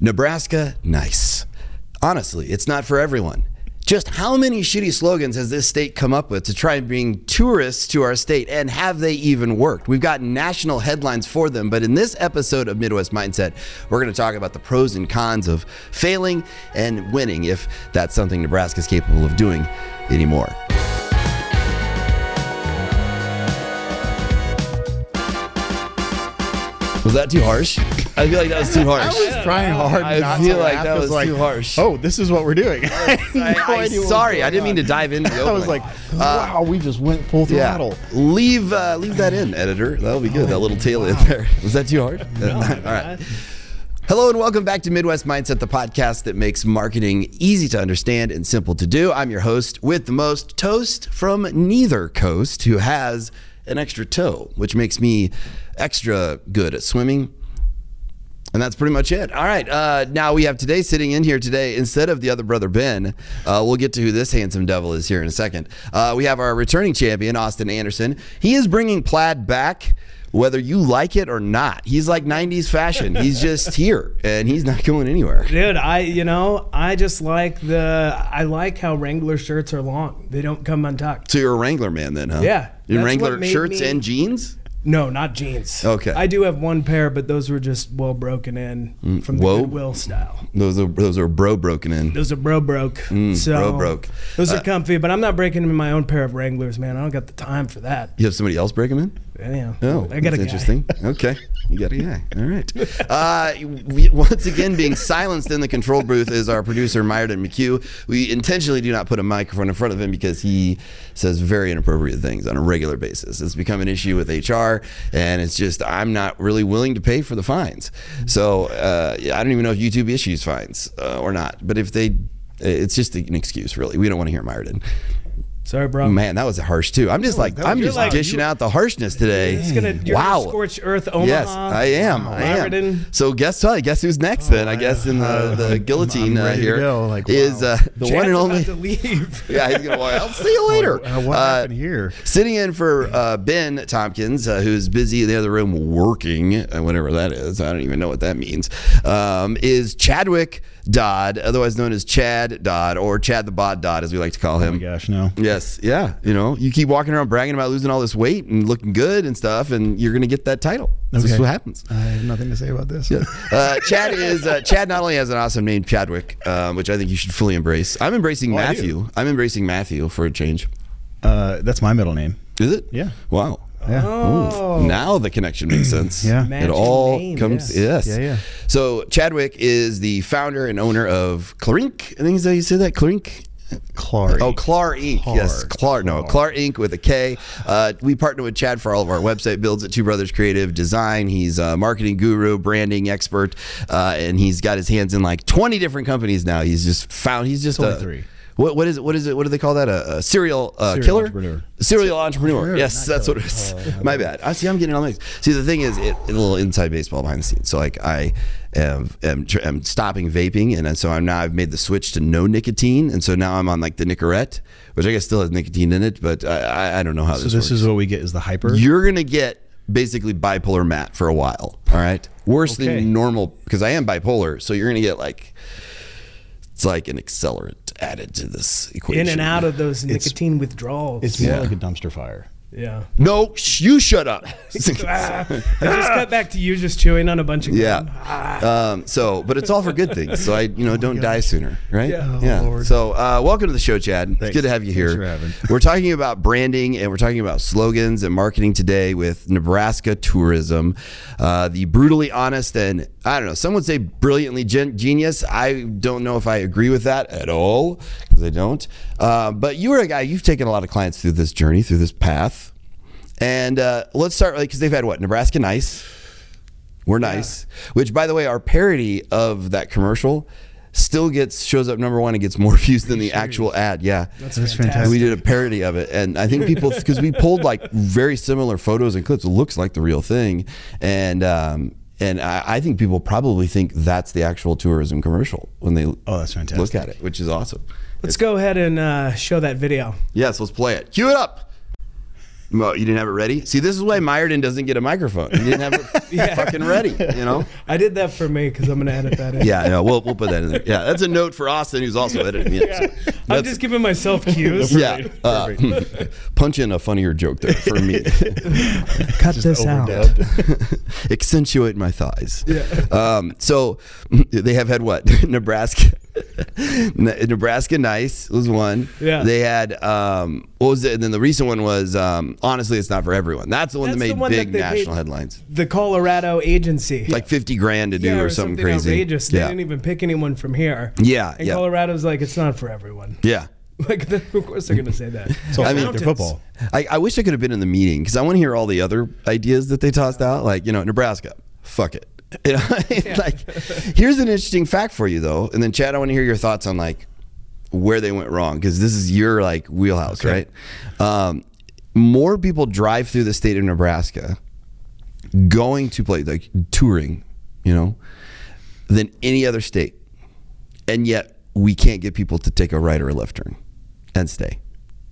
Nebraska, nice. Honestly, it's not for everyone. Just how many shitty slogans has this state come up with to try and bring tourists to our state, and have they even worked? We've got national headlines for them, but in this episode of Midwest Mindset, we're going to talk about the pros and cons of failing and winning, if that's something Nebraska's capable of doing anymore. Was that too harsh? I feel like that was too harsh. I was trying hard. I feel like that was too harsh. Oh, this is what we're doing. I, no I, I, idea what was sorry, I didn't mean to dive into the I was like, wow, we just went full Yeah, throttle. leave uh, leave that in, editor. That'll be good. that little tail in there. Was that too hard? All right. Hello and welcome back to Midwest Mindset, the podcast that makes marketing easy to understand and simple to do. I'm your host with the most toast from neither coast, who has an extra toe, which makes me extra good at swimming. And that's pretty much it. All right. Uh, now we have today sitting in here today instead of the other brother Ben. Uh, we'll get to who this handsome devil is here in a second. Uh, we have our returning champion Austin Anderson. He is bringing plaid back, whether you like it or not. He's like '90s fashion. He's just here, and he's not going anywhere. Dude, I you know I just like the I like how Wrangler shirts are long. They don't come untucked. So you're a Wrangler man, then, huh? Yeah, You that's Wrangler shirts me- and jeans. No, not jeans. Okay. I do have one pair, but those were just well broken in from the whoa. Goodwill style. Those are those are bro broken in. Those are bro broke. so Mm, bro broke. Those Uh, are comfy, but I'm not breaking them in my own pair of Wranglers, man. I don't got the time for that. You have somebody else break them in. Oh, I got that's interesting. Okay, you got a guy. All right. Uh, we, once again, being silenced in the control booth is our producer Myerton McHugh. We intentionally do not put a microphone in front of him because he says very inappropriate things on a regular basis. It's become an issue with HR, and it's just I'm not really willing to pay for the fines. So uh, I don't even know if YouTube issues fines uh, or not. But if they, it's just an excuse, really. We don't want to hear Myerton. Sorry, bro. Man, that was harsh too. I'm just like was- I'm just like- dishing out the harshness today. It's gonna you're wow. gonna scorch earth Omaha. Yes, I am. I am. So guess what? Guess who's next then? I guess in the, the guillotine I'm uh, ready to here go, like, is wow. uh, the Chad's one and about only. to leave. Yeah, he's gonna. Walk. I'll see you later. Uh, what Uh, happened here? Sitting in for uh, Ben Tompkins, uh, who's busy in the other room working, uh, whatever that is. I don't even know what that means. Um, is Chadwick Dodd, otherwise known as Chad Dodd or Chad the Bod Dodd, as we like to call him. Oh my gosh, no. Yes, yeah. You know, you keep walking around bragging about losing all this weight and looking good and stuff, and you're going to get that title. That's just Okay. what happens. I have nothing to say about this. Uh, Chad is uh, Chad. Not only has an awesome name, Chadwick, um, which I think you should fully embrace. I'm embracing Oh, Matthew. I'm embracing Matthew for a change. Uh, that's my middle name. Is it? Yeah. Wow. Yeah. Oh, Now the connection makes sense. Yeah. It all name, comes. yes. Yes. Yeah, yeah. So Chadwick is the founder and owner of Klarinc. I think is that you say that Klarinc. Clary. Oh, Klar Inc. Klar. Yes, Klar. No, Klar Inc. with a K. Uh, we partner with Chad for all of our website builds at Two Brothers Creative Design. He's a marketing guru, branding expert, uh, and he's got his hands in like 20 different companies now. He's just found. He's just a 23. What, what is it? What is it? What do they call that? A, a serial, uh, Serial killer? entrepreneur. Serial entrepreneur. Entrepreneur, Yes, that's what it is. My bad. I see. I'm getting all mixed. See, the thing is, it, a little inside baseball behind the scenes. So, like, I am, am, tr- am stopping vaping, and so I'm now I've made the switch to no nicotine, and so now I'm on like the Nicorette, which I guess still has nicotine in it, but I, I, I don't know how this is. So this, this is what we get is the hyper. You're gonna get basically bipolar Matt for a while. All right, worse Okay. than normal because I am bipolar. So you're gonna get like it's like an accelerant added to this equation. in and out of those nicotine withdrawals. it's more Yeah. like a dumpster fire. Yeah. No, sh- you shut up. Ah, I just cut back to you just chewing on a bunch of Yeah. gum. Ah. Um, so, but it's all for good things. So I, you know, don't die sooner, right? Yeah. yeah. Oh, Lord. So, uh, welcome to the show, Chad. It's Thanks. good to have you here. For. We're talking about branding and we're talking about slogans and marketing today with Nebraska tourism. Uh, the brutally honest and I don't know, some would say brilliantly gen- genius. I don't know if I agree with that at all because I don't. Uh, but you are a guy. You've taken a lot of clients through this journey, through this path. And uh, let's start because they've had what Nebraska nice. We're nice. Which, by the way, our parody of that commercial still gets shows up number one and gets more views than the actual ad. Yeah, That's, That's fantastic. fantastic. we did a parody of it, and I think people because we pulled like very similar photos and clips. It looks like the real thing, and um, and I, I think people probably think that's the actual tourism commercial when they Oh, that's fantastic. look at it, which is awesome. Let's go ahead and uh, show that video. Yes, let's play it. Cue it up. Well, you didn't have it ready. See, this is why Meyerton doesn't get a microphone. You didn't have it Yeah. fucking ready. You know. I did that for me because I'm gonna edit that in. Yeah, yeah. We'll we'll put that in there. Yeah, that's a note for Austin, who's also editing the Yeah. episode. I'm just giving myself cues. yeah. Uh, punch in a funnier joke there for me. Cut this out. Accentuate my thighs. Yeah. Um, so they have had what? Nebraska. Ne- Nebraska nice was one. Yeah. They had um, what was it? And then the recent one was um, honestly, it's not for everyone. That's the one That's that made one big they national headlines. The Colorado agency. Like fifty grand to do yeah, or, something, crazy. outrageous. They Yeah. didn't even pick anyone from here. Yeah, And yeah. Colorado's like, it's not for everyone. yeah. Like, of course they're gonna say that. So I mean- football. I, I wish I could have been in the meeting because I want to hear all the other ideas that they tossed out. Like, you know, Nebraska, fuck it. Like, here's an interesting fact for you though, and then Chad, I want to hear your thoughts on like where they went wrong because this is your like wheelhouse, Okay. right? Um, more people drive through the state of Nebraska, going to play like touring, you know, than any other state, and yet we can't get people to take a right or a left turn and stay.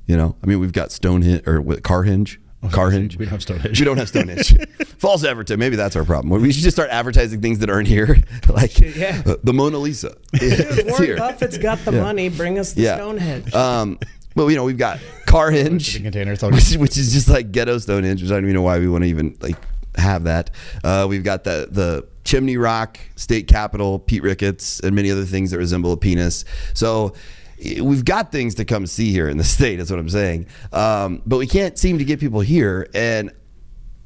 You know, I mean, we've got Stonehenge or Carhenge. Carhenge. We don't have Stonehenge. We don't have Stonehenge. False Everton. Maybe that's our problem. We should just start advertising things that aren't here, like Yeah. uh, the Mona Lisa. Dude, Warren here. Buffett's got the money. Bring us the Yeah. Stonehenge. Um, well, you know, we've got Carhenge, Shipping containers, which, which is just like ghetto Stonehenge, which I don't even know why we want to even like have that. Uh, we've got the the Chimney Rock State Capitol, Pete Ricketts, and many other things that resemble a penis. So we've got things to come see here in the state. Is what I'm saying. Um, but we can't seem to get people here, and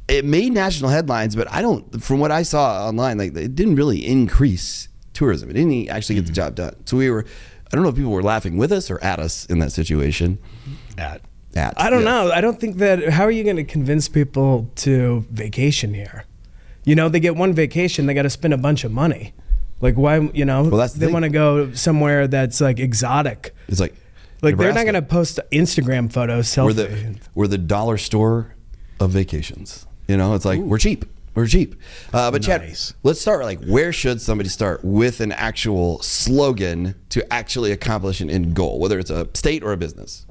it made national headlines. But I don't, from what I saw online, like it didn't really increase tourism. It didn't actually get the job done. So we were. I don't know if people were laughing with us or at us in that situation. At. At I don't yeah. know. I don't think that. How are you going to convince people to vacation here? You know, they get one vacation, they got to spend a bunch of money. Like, why? You know, Well, that's the they want to go somewhere that's like exotic. It's like Like, they're not going to post Instagram photos, We're the we're the dollar store of vacations. You know, it's like we're cheap. We're cheap. Uh, but Chad, let's start like where should somebody start with an actual slogan to actually accomplish an end goal, whether it's a state or a business.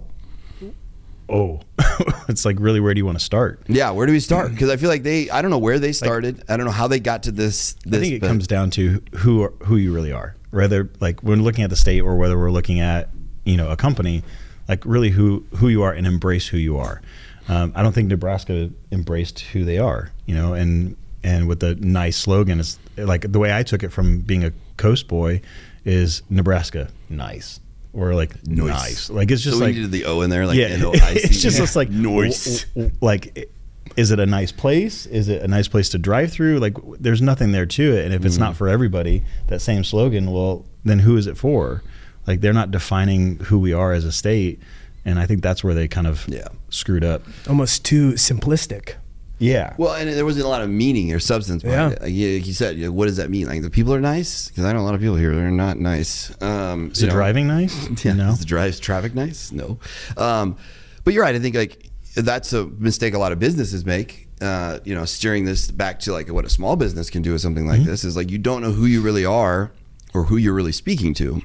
Oh, it's like really where do you want to start? Yeah, where do we start? Because I feel like they, I don't know where they started. I don't know how they got to this. this I think it comes down to who are, who you really are. Whether like when looking at the state or whether we're looking at you know a company, like really who who you are and embrace who you are. Um, I don't think Nebraska embraced who they are. You know, and and with the nice slogan is like the way I took it from being a coast boy is Nebraska nice or like Nice. nice. Like it's just so we like needed the O in there, like yeah, N-O-I-C. it's just it's like Nice. w- w- Like, is it a nice place? Is it a nice place to drive through? Like, w- there's nothing there to it. And if it's Mm-hmm. not for everybody, that same slogan, well, then who is it for? Like, they're not defining who we are as a state, and I think that's where they kind of Yeah. screwed up. Almost too simplistic. Yeah. Well, and there wasn't a lot of meaning or substance behind Yeah. it. Like you, you said, you know, what does that mean? Like the people are nice because I know a lot of people here They're not nice. Um, is it know, driving nice? Yeah, No. is the drives traffic nice? No. Um, but you're right. I think like that's a mistake a lot of businesses make. Uh, you know, steering this back to like what a small business can do with something like this is like you don't know who you really are or who you're really speaking to.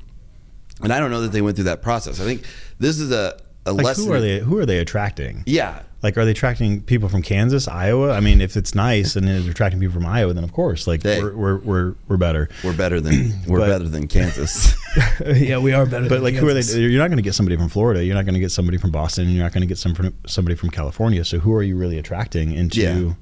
And I don't know that they went through that process. I think this is a, a Like, lesson. who are they? Who are they attracting? Yeah. Like, are they attracting people from Kansas, Iowa? I mean, if it's nice and they're attracting people from Iowa, then of course, like Hey. we're, we're we're we're better. We're better than we're But- better than Kansas. yeah, we are better. But like, who are they? You're not going to get somebody from Florida. You're not going to get somebody from Boston. You're not going to get some from, somebody from California. So who are you really attracting into Yeah.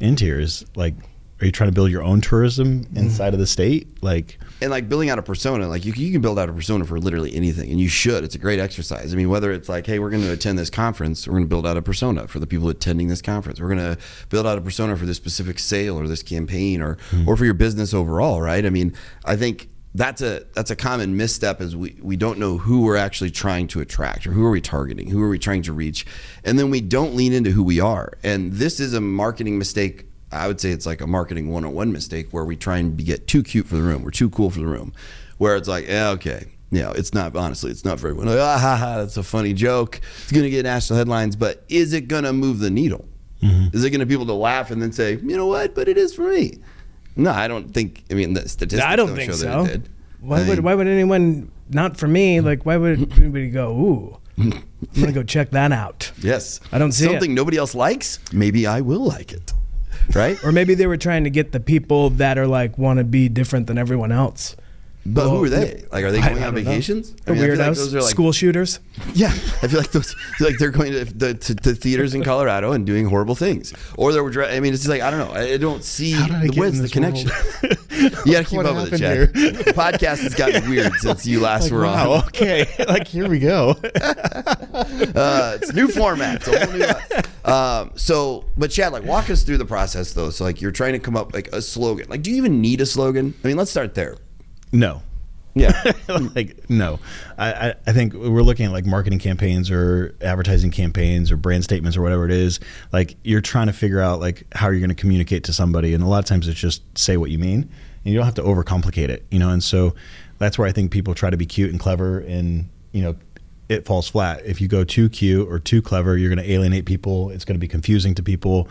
Is like, are you trying to build your own tourism inside of the state? Like, and like building out a persona, like you, you can build out a persona for literally anything, and you should. It's a great exercise. I mean, whether it's like, hey, we're going to attend this conference, we're going to build out a persona for the people attending this conference. We're going to build out a persona for this specific sale or this campaign, or hmm. or for your business overall, right? I mean, I think that's a that's a common misstep is we we don't know who we're actually trying to attract or who are we targeting, who are we trying to reach, and then we don't lean into who we are. And this is a marketing mistake I would say it's like a marketing 101 mistake where we try and be, get too cute for the room. We're too cool for the room. Where it's like, yeah, okay. You know, it's not, honestly, it's not for everyone. Like, ah, ha, ha, that's a funny joke. It's going to get national headlines, but is it going to move the needle? Is it going to be able to laugh and then say, you know what, but it is for me? No, I don't think, I mean, the statistics I don't think show so. that it did. Why I would why would anyone not for me? Like why would anybody go ooh? I'm gonna go check that out. Yes. I don't see it. something nobody else likes. Maybe I will like it. Right? Or maybe they were trying to get the people that are like want to be different than everyone else. But who are they? Like, are they going I on vacations? I mean, I like weirdos, those are like school shooters. Yeah, I feel like those, feel like they're going to the to, to theaters in Colorado and doing horrible things, or they were. dri- I mean, it's just like I don't know. I I don't see the in the connection. you got to keep up with it, Chad. The podcast has gotten weird since you last were wow, on. okay. like here we go. Uh, it's new format. It's new. Um, so, but Chad, like, walk us through the process though. So, like, you're trying to come up like a slogan. Like, do you even need a slogan? I mean, let's start there. No. Yeah. like no. I, I i think we're looking at like marketing campaigns or advertising campaigns or brand statements or whatever it is. Like you're trying to figure out like how you're going to communicate to somebody and a lot of times it's just say what you mean and you don't have to overcomplicate it you know? And so that's where i think people try to be cute and clever and you know it falls flat. If you go too cute or too clever you're going to alienate people it's going to be confusing to people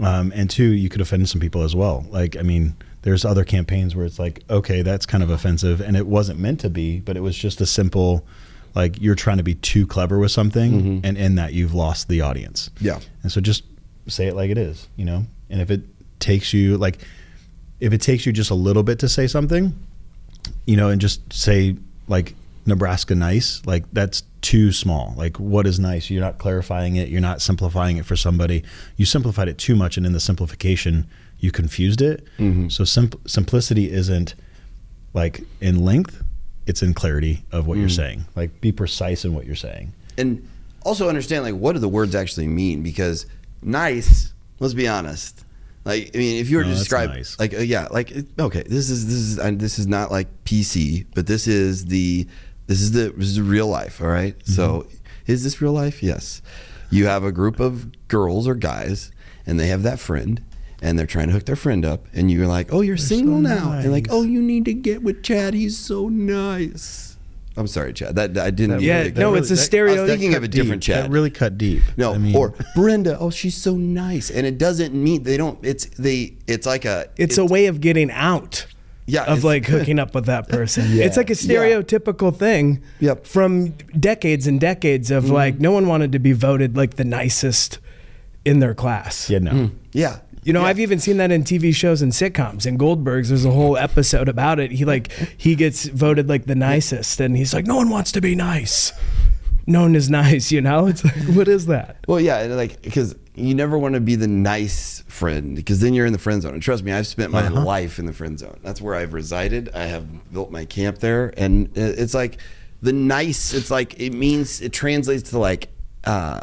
um, and two you could offend some people as well. Like i mean there's other campaigns where it's like okay that's kind of offensive. And it wasn't meant to be but it was just a simple like you're trying to be too clever with something mm-hmm. and in that you've lost the audience. Yeah. and so just say it like it is you know? And if it takes you like if it takes you just a little bit to say something you know and just say like nebraska nice like that's too small. Like what is nice? You're not clarifying it. You're not simplifying it for somebody. You simplified it too much and in the simplification you confused it. So simp- simplicity isn't like in length it's in clarity of what you're saying. Like be precise in what you're saying. And also understand like what do the words actually mean? Because nice let's be honest. Like i mean if you were No, to describe nice. like uh, yeah like okay this is this is and this is not like pc but this is the this is the this is the real life all right? so Mm-hmm. is this real life? Yes. You have a group of girls or guys and they have that friend and they're trying to hook their friend up and you're like oh you're single now and like oh you need to get with chad he's so nice i'm sorry chad that i didn't Yeah, mean to- no, that it's a really- stereo- I was thinking of a different deep. Chad. that really cut deep No, I mean, or Brenda. Oh, she's so nice, and it doesn't mean they don't. It's they. It's like a. It's a way of getting out. Yeah, Of like hooking up with that person. Yeah, It's like a stereotypical thing Yep. from decades and decades of mm-hmm. like no one wanted to be voted like the nicest in their class. yeah no mm-hmm. Yeah. You know, Yeah. I've even seen that in TV shows and sitcoms. In Goldberg's, there's a whole episode about it. He like he gets voted like the nicest, and he's like, no one wants to be nice. No one is nice. You know, it's like, what is that? Well, yeah, and like because you never want to be the nice friend because then you're in the friend zone. And trust me, I've spent my Uh-huh. life in the friend zone. That's where I've resided. I have built my camp there, and it's like the nice. It's like it means it translates to like. uh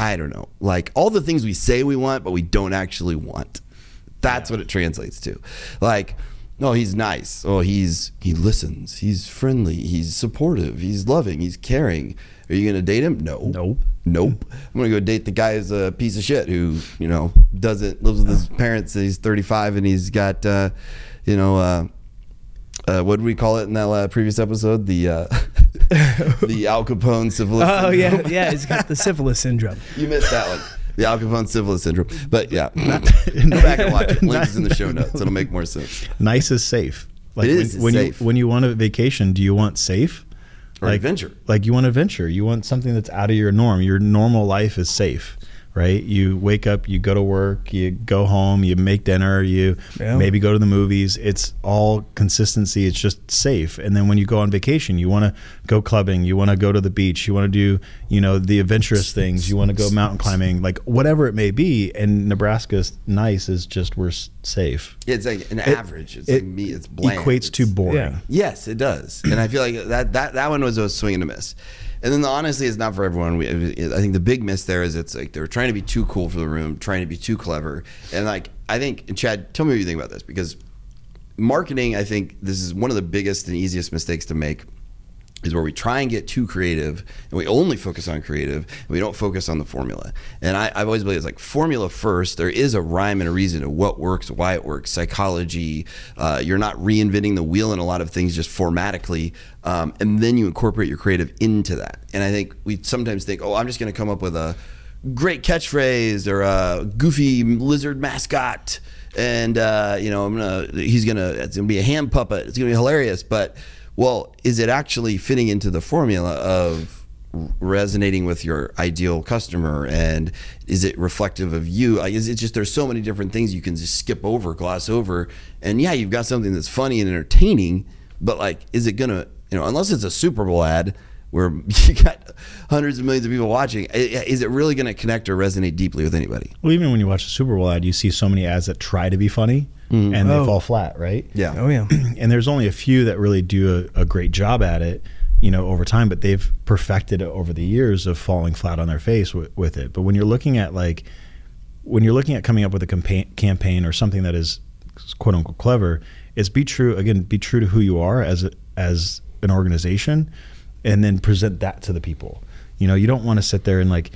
I don't know, like all the things we say we want, but we don't actually want. That's what it translates to. Like, no, he's nice. Oh, he's he listens. He's friendly. He's supportive. He's loving. He's caring. Are you gonna date him? No. Nope. Nope. I'm gonna go date the guy who's a piece of shit who you know doesn't lives with his parents. And he's 35 and he's got uh, you know uh, uh, what do we call it in that uh, previous episode? The uh, the Al Capone syphilis. Oh syndrome. yeah, yeah. He's got the syphilis syndrome. You missed that one. The Al Capone syphilis syndrome. But yeah, go back and watch it. Link is in the show notes. It'll make more sense. nice is safe. Like It it's when safe. you when you want a vacation, do you want safe Or like, adventure. Like you want adventure. You want something that's out of your norm. Your normal life is safe, right? You wake up, you go to work, you go home, you make dinner, you Yeah. maybe go to the movies. It's all consistency. It's just safe. And then when you go on vacation, you want to go clubbing, you want to go to the beach, you want to do, you know, the adventurous things, you want to go mountain climbing, like whatever it may be. And Nebraska's nice is just we're safe. It's like an average. It's it like me. It's bland. Equates to boring. Yeah. Yes, it does, and I feel like that that that one was a swing and a miss. And then the, honestly, it's not for everyone. We, I think the big miss there is it's like they're trying to be too cool for the room, trying to be too clever, and like I think Chad, tell me what you think about this because marketing. I think this is one of the biggest and easiest mistakes to make is where we try and get too creative and we only focus on creative and we don't focus on the formula. And I, I've always believed it's like formula first. There is a rhyme and a reason to what works, why it works, psychology. Uh, you're not reinventing the wheel in a lot of things just formatically. Um, and then you incorporate your creative into that. And I think we sometimes think, oh, I'm just going to come up with a great catchphrase or a goofy lizard mascot. And uh, you know, I'm gonna. He's gonna. It's gonna be a hand puppet. It's gonna be hilarious. But well, is it actually fitting into the formula of resonating with your ideal customer? And is it reflective of you? Like is it just there's so many different things you can just skip over gloss over. And yeah you've got something that's funny and entertaining but like is it gonna you know unless it's a super bowl ad where you got hundreds of millions of people watching is it really gonna connect or resonate deeply with anybody Well, even when you watch the Super Bowl ad, you see so many ads that try to be funny mm-hmm. and they Oh. fall flat, right? yeah Oh yeah. and there's only a few that really do a, a great job at it, you know, over time. But they've perfected it over the years of falling flat on their face with, with it. But when you're looking at like, when you're looking at coming up with a campaign, campaign or something that is quote unquote clever, it's be true again, be true to who you are as a, as an organization, and then present that to the people. You know, you don't want to sit there and like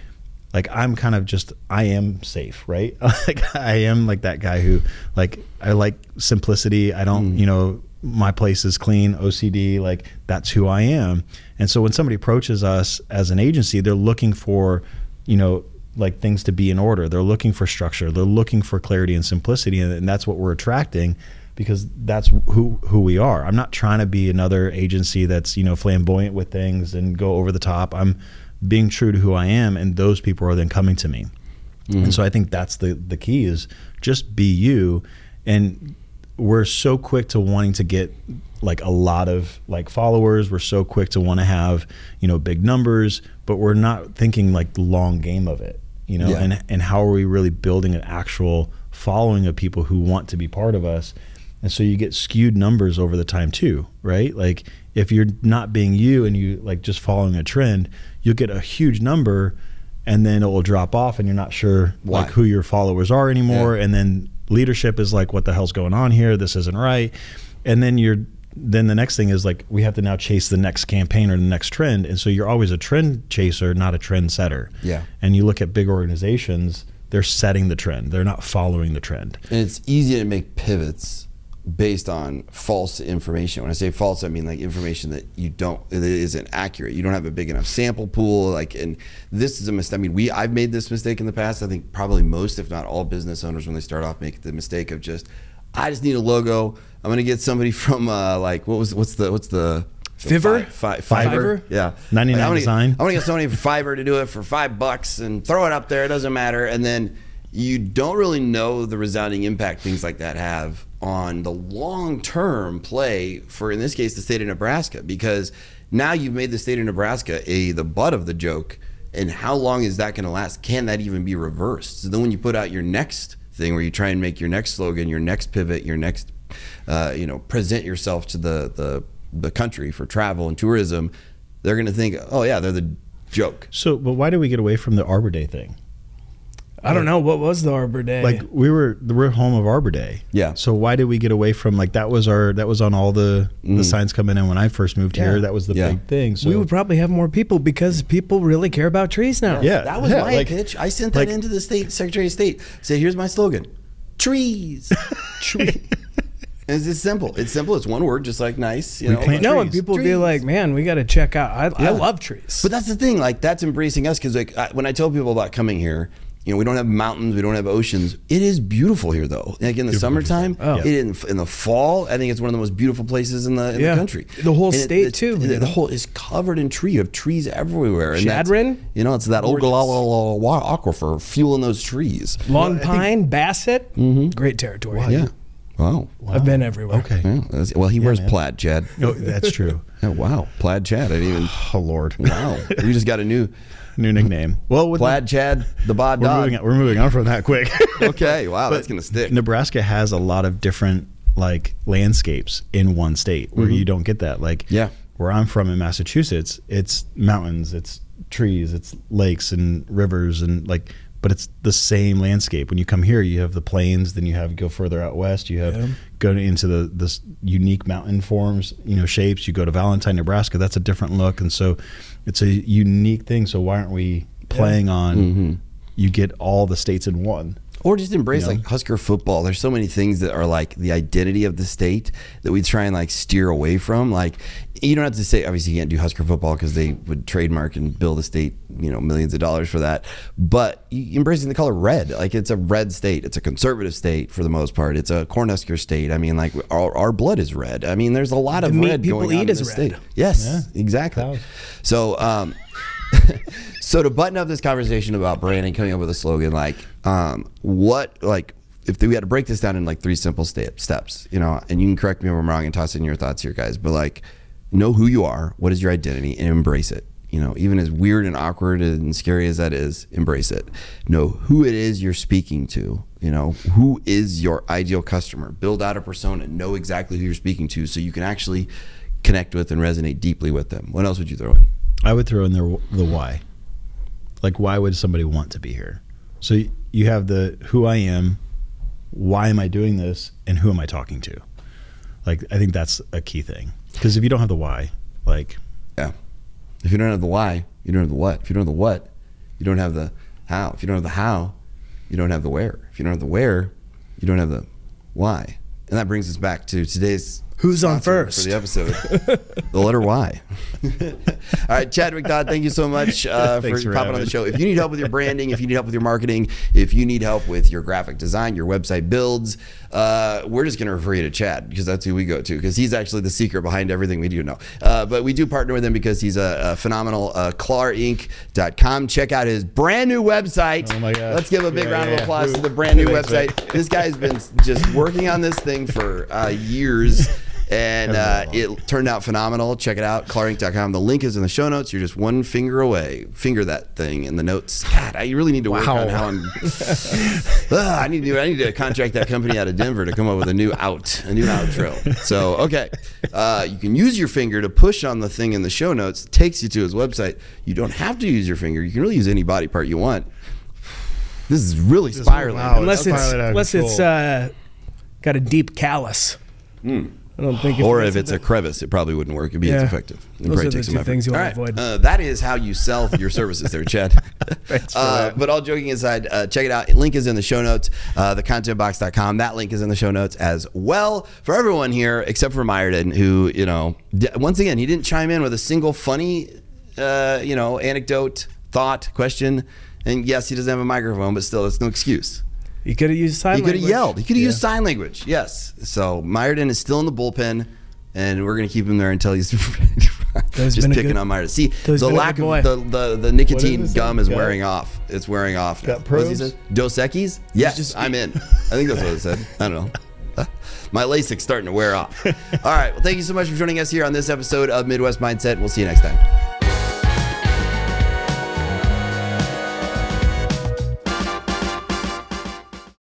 like I'm kind of just I am safe, right? like I am like that guy who like I like simplicity. I don't, mm. you know, my place is clean, OCD, like that's who I am. And so when somebody approaches us as an agency, they're looking for, you know, like things to be in order. They're looking for structure. They're looking for clarity and simplicity and, and that's what we're attracting because that's who who we are. I'm not trying to be another agency that's, you know, flamboyant with things and go over the top. I'm being true to who I am, and those people are then coming to me. And mm-hmm. so I think that's the the key is just be you. And we're so quick to wanting to get like a lot of like followers. We're so quick to want to have you know big numbers, but we're not thinking like the long game of it. You know, Yeah. and and how are we really building an actual following of people who want to be part of us? And so you get skewed numbers over the time too, right? Like if you're not being you and you like just following a trend, you'll get a huge number and then it will drop off and you're not sure Why? like who your followers are anymore. Yeah. And then leadership is like, what the hell's going on here? This isn't right. And then you're then the next thing is like we have to now chase the next campaign or the next trend. And so you're always a trend chaser, not a trend setter. Yeah. And you look at big organizations, they're setting the trend. They're not following the trend. and it's easy to make pivots based on false information. When I say false, I mean like information that you don't that isn't accurate. You don't have a big enough sample pool. Like, and this is a mistake. I mean, we I've made this mistake in the past. I think probably most, if not all, business owners when they start off make the mistake of just, I just need a logo. I'm gonna get somebody from uh, like what was what's the what's the Fiverr? Fi- Fi- Fiverr? Yeah. 99 I wanna- design. I want to get somebody from Fiverr to do it for five bucks and throw it up there. It doesn't matter. And then you don't really know the resounding impact things like that have on the long term play for, in this case, the state of Nebraska, because now you've made the state of Nebraska a the butt of the joke. And how long is that going to last? Can that even be reversed? So then when you put out your next thing where you try and make your next slogan, your next pivot, your next, uh, you know, present yourself to the, the, the country for travel and tourism, they're going to think, oh yeah, they're the joke. So, but why did we get away from the Arbor Day thing? I don't know what was the Arbor Day. Like we were, we're home of Arbor Day. Yeah. So why did we get away from like that was our that was on all the the mm. signs coming in when I first moved Yeah. here. That was the Yeah. big thing. So we would probably have more people because people really care about trees now. Yeah. that was yeah, my like- pitch. I sent that like- into the state secretary of state. Say, "Here's my slogan: trees, trees. And it's simple. It's simple. It's one word, just like nice. You We know, plant No, trees. and people would be like, "Man, we got to check out." I, I love trees. But that's the thing. Like that's embracing us because like I, when I tell people about coming here, you know, we don't have mountains, we don't have oceans. It is beautiful here though. Like in the summertime, Oh. it in, in the fall, I think it's one of the most beautiful places in the in Yeah. the country. The whole And state, the, too, The, the whole is covered in tree. You have trees everywhere. And that's- Shadrin? You know, it's that Ogallala aquifer fueling those trees. Long Pine, Bassett, mm-hmm. great territory. Yeah. Wow. I've been everywhere. okay. Yeah, well, he wears man. plaid, Chad. Oh, that's true. Oh, wow, plaid Chad. I didn't even. oh Lord, Wow, we just got a new new nickname. Well, with plaid Chad, the bod we're dog. moving. We're moving on from that quick. Okay, wow, But that's gonna stick. Nebraska has a lot of different like landscapes in one state where you don't get that. Like Mm-hmm. Yeah. where I'm from in Massachusetts, it's mountains, it's trees, it's lakes and rivers and like but it's the same landscape. When you come here, you have the plains, then you have go further out west, you have Yeah. go into the this unique mountain forms, you know, shapes. You go to Valentine, Nebraska, that's a different look and so it's a unique thing. So why aren't we playing on Mm-hmm. you get all the states in one? Or just embrace You know? like Husker football. There's so many things that are like the identity of the state that we try and like steer away from. Like you don't have to say obviously you can't do Husker football because they would trademark and bill the state you know millions of dollars for that. But embracing the color red, like it's a red state. It's a conservative state for the most part. It's a Cornhusker state. I mean, like our, our blood is red. I mean, there's a lot of red people going on eat in is the red. state. Yes, Yeah. exactly. So, um, so to button up this conversation about branding, coming up with a slogan, like um, what, like if we had to break this down in like three simple step, steps, you know, and you can correct me if I'm wrong and toss in your thoughts here, guys, but like know who you are, what is your identity, and embrace it. You know, even as weird and awkward and scary as that is, embrace it. Know who it is you're speaking to. You know, who is your ideal customer. Build out a persona. Know exactly who you're speaking to, so you can actually connect with and resonate deeply with them. What else would you throw in? I would throw in the why. Like, why would somebody want to be here? So you have the who I am, why am I doing this, and who am I talking to? Like, I think that's a key thing. Because if you don't have the why, like, yeah, if you don't have the why, you don't have the what. If you don't have the what, you don't have the how. If you don't have the how, you don't have the where. If you don't have the where, you don't have the why. And that brings us back to today's Who's on first for the episode? the letter Y. All right, Chad McDodd, thank you so much uh, for, for popping on the show. If you need help with your branding, if you need help with your marketing, if you need help with your graphic design, your website builds, uh, we're just going to refer you to Chad because that's who we go to because he's actually the secret behind everything we do know. Uh, but we do partner with him because he's a, a phenomenal uh, klarinc.com. Check out his brand new website. Oh my gosh. Let's give a big yeah, round yeah, of applause yeah. to the brand new website. This guy's been just working on this thing for uh, years and uh, it turned out phenomenal. Check it out, klarinc.com. The link is in the show notes. You're just one finger away. Finger that thing in the notes. God, I really need to work wow. on how I'm. uh, I need to. I need to contract that company out of Denver to come up with a new out, a new outro. So okay, uh, you can use your finger to push on the thing in the show notes. It takes you to his website. You don't have to use your finger. You can really use any body part you want. This is really spiraling. Wow, unless it's unless it's uh, got a deep callus. Mm. I don't think. Or if it's a crevice, it probably wouldn't work. It'd be yeah. as effective. It Those are the two things you want to avoid. Uh, that is how you sell your services, there, Chad. uh, but all joking aside, uh, check it out. Link is in the show notes. Uh, thecontentbox.com. That link is in the show notes as well for everyone here, except for Myerton, who you know, once again, he didn't chime in with a single funny, uh, you know, anecdote, thought, question. And yes, he doesn't have a microphone, but still, it's no excuse. He could have used sign. He could have yelled. He could have yeah. used sign language. Yes. So Myerton is still in the bullpen, and we're gonna keep him there until he's just picking good, on Myerton. See, the lack of the, the, the nicotine gum is wearing off. It's wearing off. Now. Got pros? Dos Equis? Yes, just, I'm in. I think that's what it said. I don't know. My LASIK's starting to wear off. All right. Well, thank you so much for joining us here on this episode of Midwest Mindset. We'll see you next time.